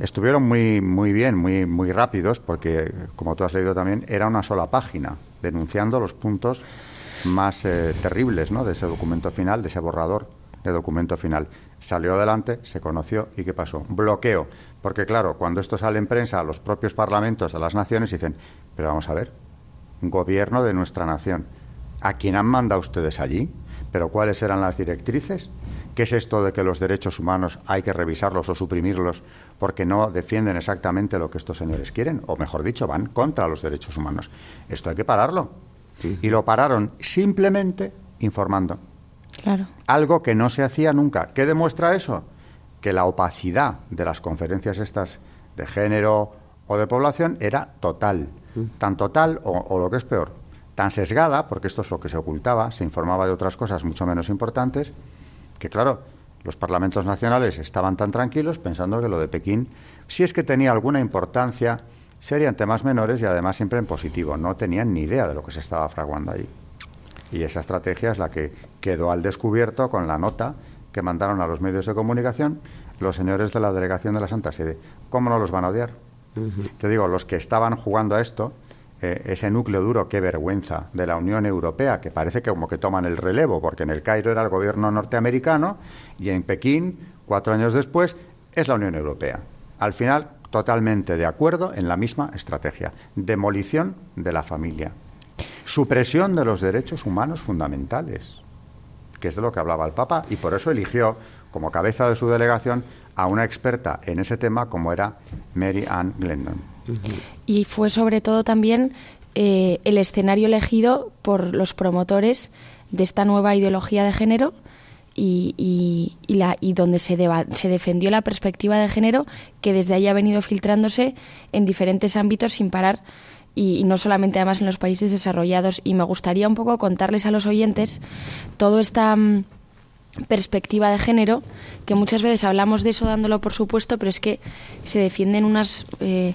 Estuvieron muy, muy bien, muy, muy rápidos, porque, como tú has leído también, era una sola página, denunciando los puntos más eh, terribles ¿no? de ese documento final, de ese borrador de documento final. Salió adelante, se conoció y ¿qué pasó? Bloqueo. Porque claro, cuando esto sale en prensa, a los propios parlamentos, a las naciones, dicen, pero vamos a ver, gobierno de nuestra nación, ¿a quién han mandado ustedes allí? ¿Pero cuáles eran las directrices? ¿Qué es esto de que los derechos humanos hay que revisarlos o suprimirlos porque no defienden exactamente lo que estos señores quieren? O mejor dicho, van contra los derechos humanos. Esto hay que pararlo. Y lo pararon simplemente informando. Claro. Algo que no se hacía nunca. ¿Qué demuestra eso? Que la opacidad de las conferencias estas de género o de población era total. Tan total, o, o lo que es peor, tan sesgada, porque esto es lo que se ocultaba, se informaba de otras cosas mucho menos importantes, que claro, los parlamentos nacionales estaban tan tranquilos pensando que lo de Pekín, si es que tenía alguna importancia, serían temas menores y además siempre en positivo. No tenían ni idea de lo que se estaba fraguando allí. Y esa estrategia es la que quedó al descubierto con la nota que mandaron a los medios de comunicación los señores de la delegación de la Santa Sede. ¿Cómo no los van a odiar? Te digo, los que estaban jugando a esto, eh, ese núcleo duro, qué vergüenza, de la Unión Europea, que parece que como que toman el relevo, porque en el Cairo era el gobierno norteamericano y en Pekín, cuatro años después, es la Unión Europea. Al final, totalmente de acuerdo en la misma estrategia. Demolición de la familia. Supresión de los derechos humanos fundamentales, que es de lo que hablaba el Papa, y por eso eligió como cabeza de su delegación a una experta en ese tema como era Mary Ann Glendon. Y fue sobre todo también eh, el escenario elegido por los promotores de esta nueva ideología de género y, la, y donde se, se defendió la perspectiva de género que desde ahí ha venido filtrándose en diferentes ámbitos sin parar y, no solamente además en los países desarrollados. Y me gustaría un poco contarles a los oyentes toda esta mm, perspectiva de género, que muchas veces hablamos de eso dándolo por supuesto, pero es que se defienden unas, eh,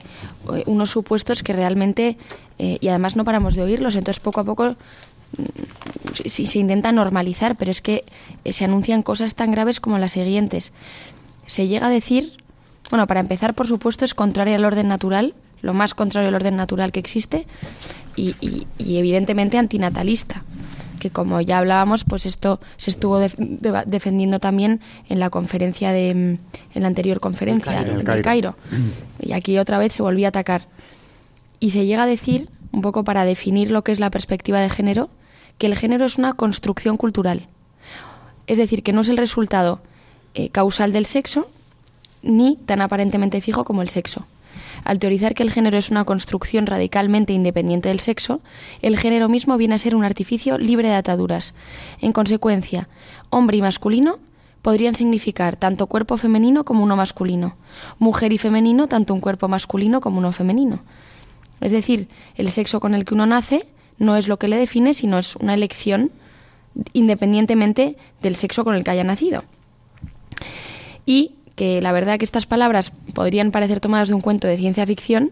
unos supuestos que realmente, eh, y además no paramos de oírlos, entonces poco a poco mm, se intenta normalizar, pero es que eh, se anuncian cosas tan graves como las siguientes. Se llega a decir, bueno, para empezar, por supuesto, es contrario al orden natural, lo más contrario al orden natural que existe, y, y evidentemente antinatalista que como ya hablábamos, pues esto se estuvo defendiendo también en la conferencia de en la anterior conferencia del Cairo. Y aquí otra vez se volvió a atacar. Y se llega a decir, un poco para definir lo que es la perspectiva de género, que el género es una construcción cultural. Es decir, que no es el resultado eh, causal del sexo, ni tan aparentemente fijo como el sexo. Al teorizar que el género es una construcción radicalmente independiente del sexo, el género mismo viene a ser un artificio libre de ataduras. En consecuencia, hombre y masculino podrían significar tanto cuerpo femenino como uno masculino, mujer y femenino tanto un cuerpo masculino como uno femenino. Es decir, el sexo con el que uno nace no es lo que le define, sino es una elección independientemente del sexo con el que haya nacido. Y que la verdad que estas palabras podrían parecer tomadas de un cuento de ciencia ficción,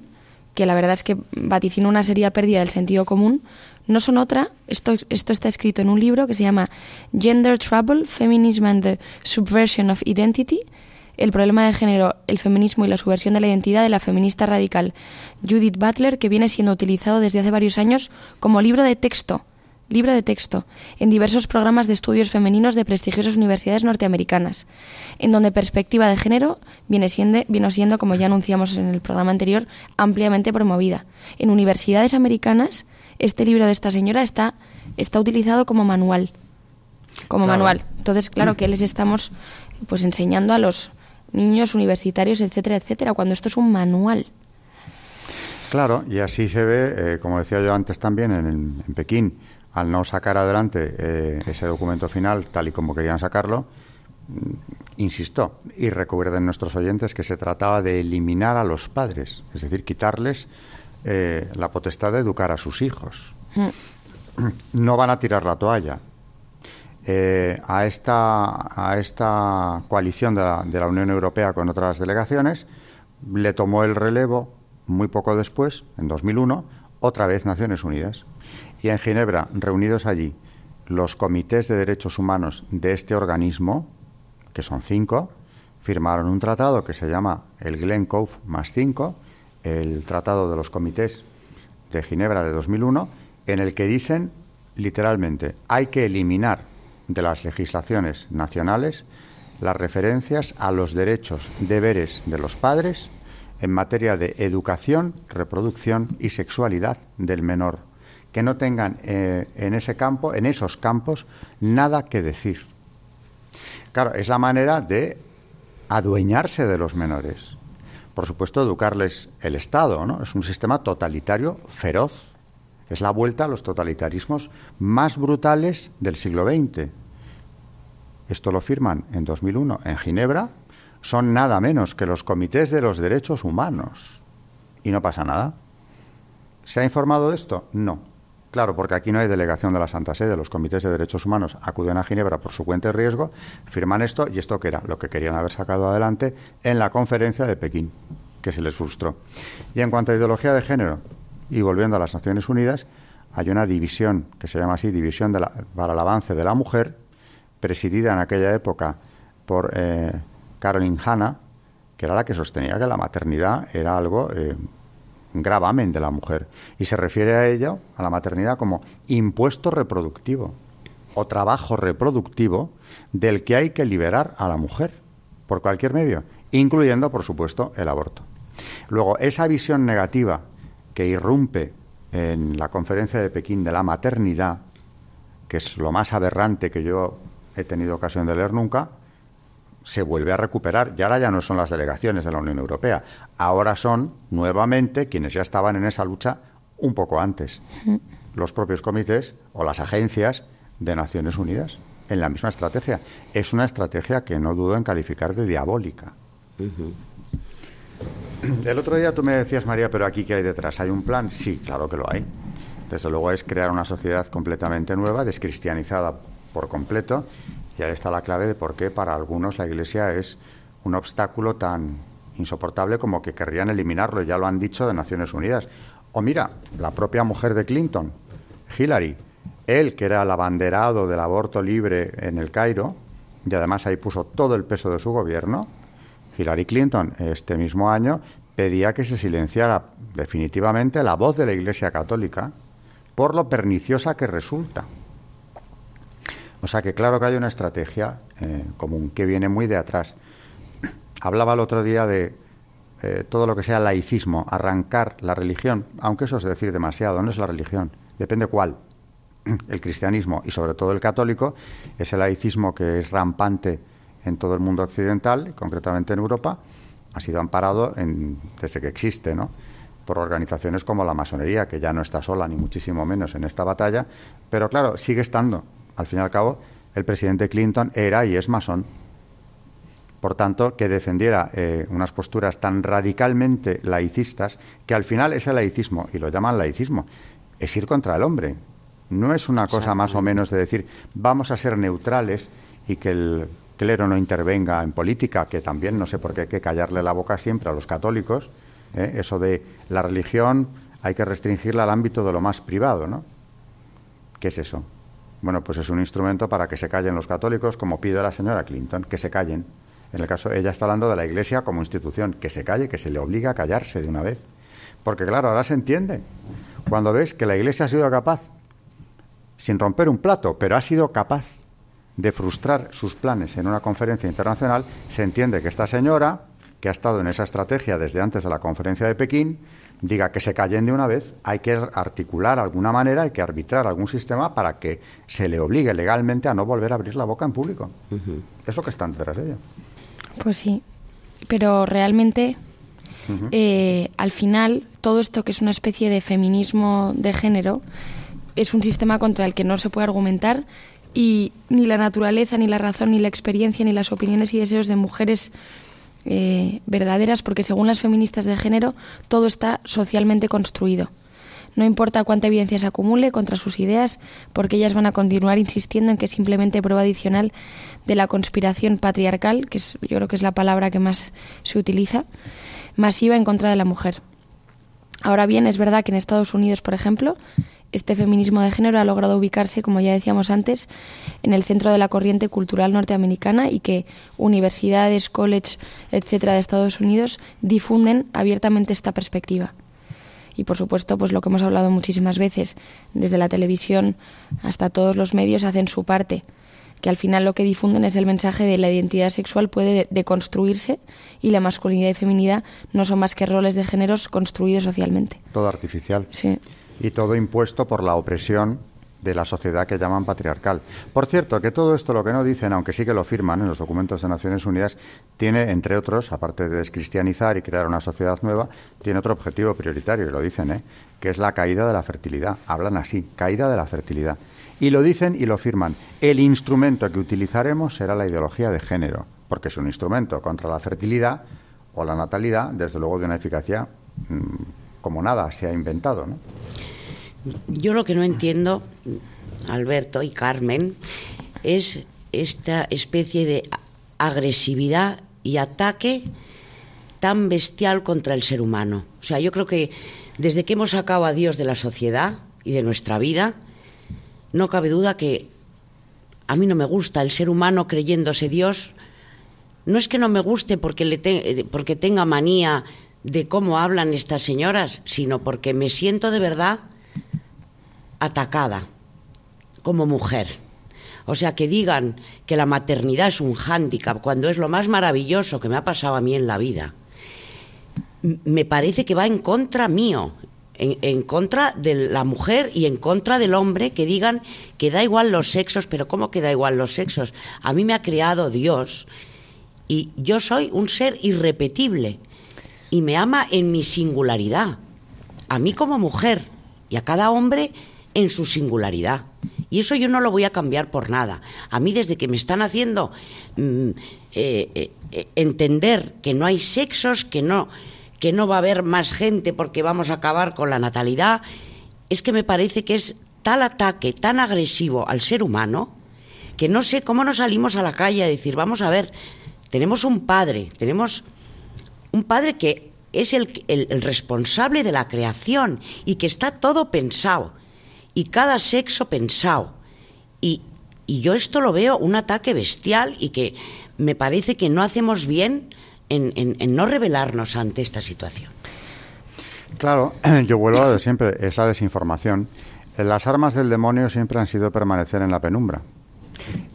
que la verdad es que vaticina una seria pérdida del sentido común, no son otra, esto, esto está escrito en un libro que se llama Gender Trouble, Feminism and the Subversion of Identity, el problema de género, el feminismo y la subversión de la identidad de la feminista radical Judith Butler, que viene siendo utilizado desde hace varios años como libro de texto libro de texto, en diversos programas de estudios femeninos de prestigiosas universidades norteamericanas, en donde perspectiva de género viene siendo, vino siendo, como ya anunciamos en el programa anterior, ampliamente promovida. En universidades americanas, este libro de esta señora está, está utilizado como manual. Como manual. Entonces, claro que les estamos pues enseñando a los niños universitarios, etcétera, etcétera, cuando esto es un manual. Claro, y así se ve, eh, como decía yo antes también, en, en Pekín, al no sacar adelante eh, ese documento final tal y como querían sacarlo, mm, insisto, y recuerden nuestros oyentes que se trataba de eliminar a los padres, es decir, quitarles eh, la potestad de educar a sus hijos. Mm. No van a tirar la toalla. Eh, a, esta, a esta coalición de la, de la Unión Europea con otras delegaciones le tomó el relevo muy poco después, en 2001, otra vez Naciones Unidas. Y en Ginebra, reunidos allí los comités de derechos humanos de este organismo, que son cinco, firmaron un tratado que se llama el Glen Cove más cinco, el Tratado de los Comités de Ginebra de 2001, en el que dicen literalmente hay que eliminar de las legislaciones nacionales las referencias a los derechos, deberes de los padres en materia de educación, reproducción y sexualidad del menor que no tengan eh, en ese campo, en esos campos, nada que decir. Claro, es la manera de adueñarse de los menores. Por supuesto, educarles el Estado, ¿no? Es un sistema totalitario feroz. Es la vuelta a los totalitarismos más brutales del siglo XX. Esto lo firman en 2001 en Ginebra. Son nada menos que los comités de los derechos humanos. Y no pasa nada. ¿Se ha informado de esto? No. Claro, porque aquí no hay delegación de la Santa Sede, los comités de derechos humanos acuden a Ginebra por su cuenta de riesgo, firman esto y esto que era lo que querían haber sacado adelante en la conferencia de Pekín, que se les frustró. Y en cuanto a ideología de género, y volviendo a las Naciones Unidas, hay una división que se llama así, División para el Avance de la Mujer, presidida en aquella época por eh, Caroline Hanna, que era la que sostenía que la maternidad era algo eh, gravamen de la mujer. Y se refiere a ella, a la maternidad, como impuesto reproductivo o trabajo reproductivo del que hay que liberar a la mujer por cualquier medio, incluyendo, por supuesto, el aborto. Luego, esa visión negativa que irrumpe en la conferencia de Pekín de la maternidad, que es lo más aberrante que yo he tenido ocasión de leer nunca, se vuelve a recuperar. Y ahora ya no son las delegaciones de la Unión Europea, ahora son nuevamente quienes ya estaban en esa lucha un poco antes, los propios comités o las agencias de Naciones Unidas, en la misma estrategia. Es una estrategia que no dudo en calificar de diabólica. El otro día tú me decías, María, pero aquí qué hay detrás? ¿Hay un plan? Sí, claro que lo hay. Desde luego es crear una sociedad completamente nueva, descristianizada por completo, y ahí está la clave de por qué para algunos la Iglesia es un obstáculo tan insoportable como que querrían eliminarlo, ya lo han dicho de Naciones Unidas. O mira, la propia mujer de Clinton, Hillary, él que era el abanderado del aborto libre en el Cairo, y además ahí puso todo el peso de su gobierno, Hillary Clinton este mismo año pedía que se silenciara definitivamente la voz de la Iglesia Católica por lo perniciosa que resulta. O sea que claro que hay una estrategia eh, común que viene muy de atrás. Hablaba el otro día de eh, todo lo que sea laicismo, arrancar la religión, aunque eso es decir demasiado, no es la religión, depende cuál. El cristianismo y sobre todo el católico es el laicismo que es rampante en todo el mundo occidental, concretamente en Europa, ha sido amparado en, desde que existe, ¿no? por organizaciones como la masonería, que ya no está sola, ni muchísimo menos en esta batalla, pero claro, sigue estando al fin y al cabo, el presidente Clinton era y es masón. Por tanto, que defendiera eh, unas posturas tan radicalmente laicistas, que al final ese laicismo, y lo llaman laicismo, es ir contra el hombre. No es una cosa más o menos de decir, vamos a ser neutrales y que el clero no intervenga en política, que también no sé por qué hay que callarle la boca siempre a los católicos. ¿eh? Eso de la religión hay que restringirla al ámbito de lo más privado, ¿no? ¿Qué es eso? Bueno, pues es un instrumento para que se callen los católicos, como pide la señora Clinton, que se callen. En el caso, ella está hablando de la Iglesia como institución, que se calle, que se le obliga a callarse de una vez. Porque claro, ahora se entiende. Cuando ves que la Iglesia ha sido capaz, sin romper un plato, pero ha sido capaz de frustrar sus planes en una conferencia internacional, se entiende que esta señora, que ha estado en esa estrategia desde antes de la conferencia de Pekín, diga que se callen de una vez, hay que articular alguna manera, hay que arbitrar algún sistema para que se le obligue legalmente a no volver a abrir la boca en público. Es lo que está detrás de ello. Pues sí, pero realmente eh, al final todo esto que es una especie de feminismo de género es un sistema contra el que no se puede argumentar y ni la naturaleza, ni la razón, ni la experiencia, ni las opiniones y deseos de mujeres eh, verdaderas porque según las feministas de género todo está socialmente construido. No importa cuánta evidencia se acumule contra sus ideas, porque ellas van a continuar insistiendo en que es simplemente prueba adicional de la conspiración patriarcal, que es, yo creo que es la palabra que más se utiliza, masiva en contra de la mujer. Ahora bien, es verdad que en Estados Unidos, por ejemplo, este feminismo de género ha logrado ubicarse, como ya decíamos antes, en el centro de la corriente cultural norteamericana y que universidades, colleges, etcétera, de Estados Unidos difunden abiertamente esta perspectiva. Y por supuesto, pues lo que hemos hablado muchísimas veces, desde la televisión hasta todos los medios hacen su parte, que al final lo que difunden es el mensaje de la identidad sexual puede deconstruirse y la masculinidad y feminidad no son más que roles de géneros construidos socialmente. Todo artificial. Sí y todo impuesto por la opresión de la sociedad que llaman patriarcal. Por cierto, que todo esto lo que no dicen, aunque sí que lo firman en los documentos de Naciones Unidas, tiene, entre otros, aparte de descristianizar y crear una sociedad nueva, tiene otro objetivo prioritario, y lo dicen, ¿eh? que es la caída de la fertilidad. Hablan así, caída de la fertilidad. Y lo dicen y lo firman. El instrumento que utilizaremos será la ideología de género, porque es un instrumento contra la fertilidad o la natalidad, desde luego de una eficacia mm, como nada se ha inventado. ¿no? Yo lo que no entiendo, Alberto y Carmen, es esta especie de agresividad y ataque tan bestial contra el ser humano. O sea, yo creo que desde que hemos sacado a Dios de la sociedad, y de nuestra vida, no cabe duda que a mí no me gusta el ser humano creyéndose Dios. No es que no me guste porque, le eh, porque tenga manía de cómo hablan estas señoras, sino porque me siento de verdad atacada como mujer. O sea, que digan que la maternidad es un hándicap cuando es lo más maravilloso que me ha pasado a mí en la vida, me parece que va en contra mío, en, contra de la mujer y en contra del hombre que digan que da igual los sexos, pero ¿cómo que da igual los sexos? A mí me ha creado Dios y yo soy un ser irrepetible y me ama en mi singularidad, a mí como mujer y a cada hombre en su singularidad. Y eso yo no lo voy a cambiar por nada. A mí desde que me están haciendo mm, eh, eh, entender que no hay sexos, que no, que no va a haber más gente porque vamos a acabar con la natalidad, es que me parece que es tal ataque, tan agresivo al ser humano, que no sé cómo nos salimos a la calle a decir, vamos a ver, tenemos un padre, tenemos un padre que es el, el, responsable de la creación y que está todo pensado, y cada sexo pensado. Y, y yo esto lo veo un ataque bestial y que me parece que no hacemos bien en, no rebelarnos ante esta situación. Claro, <clears throat> yo vuelvo a de siempre, esa desinformación. Las armas del demonio siempre han sido permanecer en la penumbra.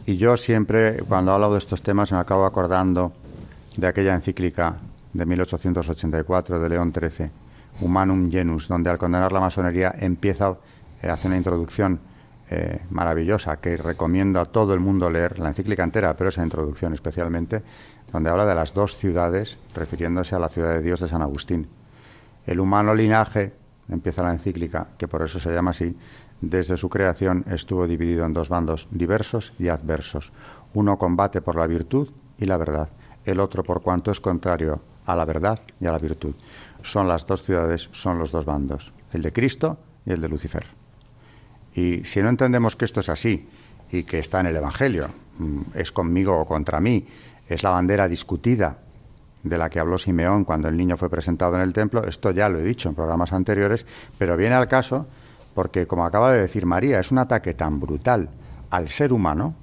Y yo siempre, cuando hablo de estos temas, me acabo acordando de aquella encíclica de 1884 de León XIII, Humanum Genus, donde al condenar la masonería empieza, eh, hace una introducción eh, maravillosa que recomiendo a todo el mundo leer, la encíclica entera, pero esa introducción especialmente, donde habla de las dos ciudades, refiriéndose a la ciudad de Dios de San Agustín. El humano linaje, empieza la encíclica, que por eso se llama así, desde su creación estuvo dividido en dos bandos diversos y adversos. Uno combate por la virtud y la verdad, el otro por cuanto es contrario a la verdad y a la virtud. Son las dos ciudades, son los dos bandos, el de Cristo y el de Lucifer. Y si no entendemos que esto es así y que está en el Evangelio, mm, es conmigo o contra mí, es la bandera discutida de la que habló Simeón cuando el niño fue presentado en el templo. Esto ya lo he dicho en programas anteriores, pero viene al caso porque, como acaba de decir María, es un ataque tan brutal al ser humano,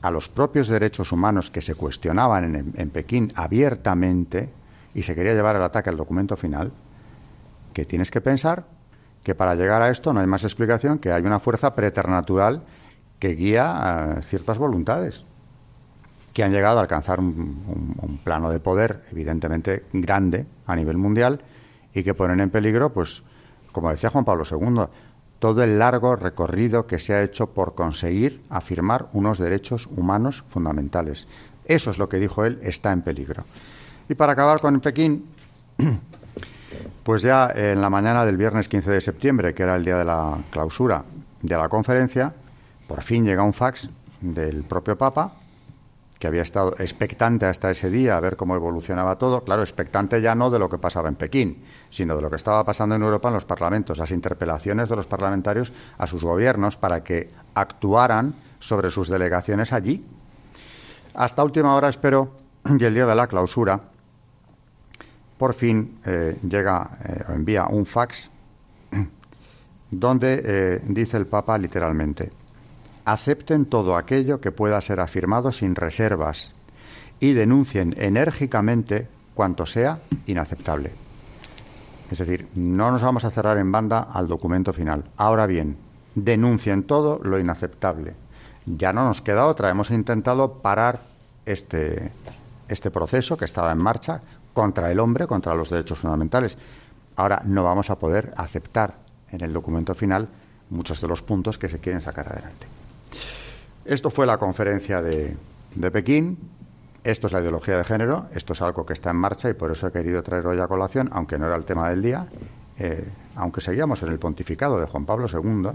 a los propios derechos humanos que se cuestionaban en, en Pekín abiertamente y se quería llevar el ataque al documento final, que tienes que pensar que para llegar a esto no hay más explicación que hay una fuerza preternatural que guía a ciertas voluntades que han llegado a alcanzar un, plano de poder evidentemente grande a nivel mundial y que ponen en peligro, pues, como decía Juan Pablo II, todo el largo recorrido que se ha hecho por conseguir afirmar unos derechos humanos fundamentales. Eso es lo que dijo él, está en peligro. Y para acabar con Pekín, <clears throat> pues ya en la mañana del viernes 15 de septiembre, que era el día de la clausura de la conferencia, por fin llega un fax del propio Papa que había estado expectante hasta ese día a ver cómo evolucionaba todo, claro, expectante ya no de lo que pasaba en Pekín, sino de lo que estaba pasando en Europa en los parlamentos, las interpelaciones de los parlamentarios a sus gobiernos para que actuaran sobre sus delegaciones allí. Hasta última hora espero, y el día de la clausura, por fin eh, llega eh, o envía un fax <clears throat> donde eh, dice el Papa literalmente, acepten todo aquello que pueda ser afirmado sin reservas y denuncien enérgicamente cuanto sea inaceptable. Es decir, no nos vamos a cerrar en banda al documento final. Ahora bien, denuncien todo lo inaceptable. Ya no nos queda otra. Hemos intentado parar este, este proceso que estaba en marcha contra el hombre, contra los derechos fundamentales. Ahora no vamos a poder aceptar en el documento final muchos de los puntos que se quieren sacar adelante. Esto fue la conferencia de, Pekín. Esto es la ideología de género. Esto es algo que está en marcha y por eso he querido traer hoy a colación, aunque no era el tema del día, eh, aunque seguíamos en el pontificado de Juan Pablo II,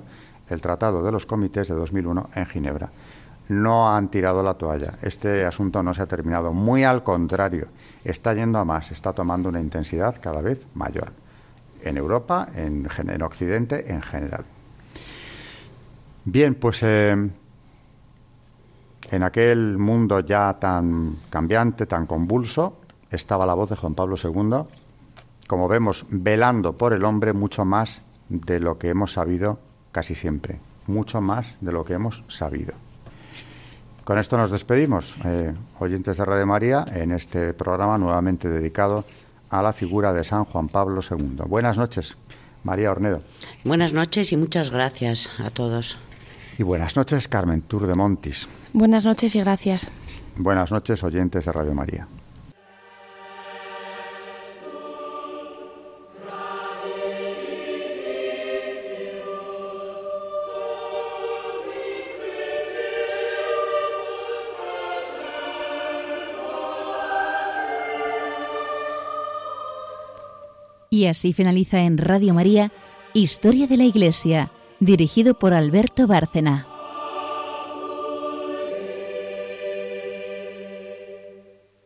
el Tratado de los Comités de 2001 en Ginebra. No han tirado la toalla. Este asunto no se ha terminado. Muy al contrario, está yendo a más, está tomando una intensidad cada vez mayor. En Europa, en, en Occidente, en general. Bien, pues eh, en aquel mundo ya tan cambiante, tan convulso, estaba la voz de Juan Pablo II, como vemos, velando por el hombre mucho más de lo que hemos sabido casi siempre, mucho más de lo que hemos sabido. Con esto nos despedimos, eh, oyentes de Radio María, en este programa nuevamente dedicado a la figura de San Juan Pablo II. Buenas noches, María Ornedo. Buenas noches y muchas gracias a todos. Y buenas noches, Carmen Tour de Montis. Buenas noches y gracias. Buenas noches, oyentes de Radio María. Y así finaliza en Radio María Historia de la Iglesia, dirigido por Alberto Bárcena.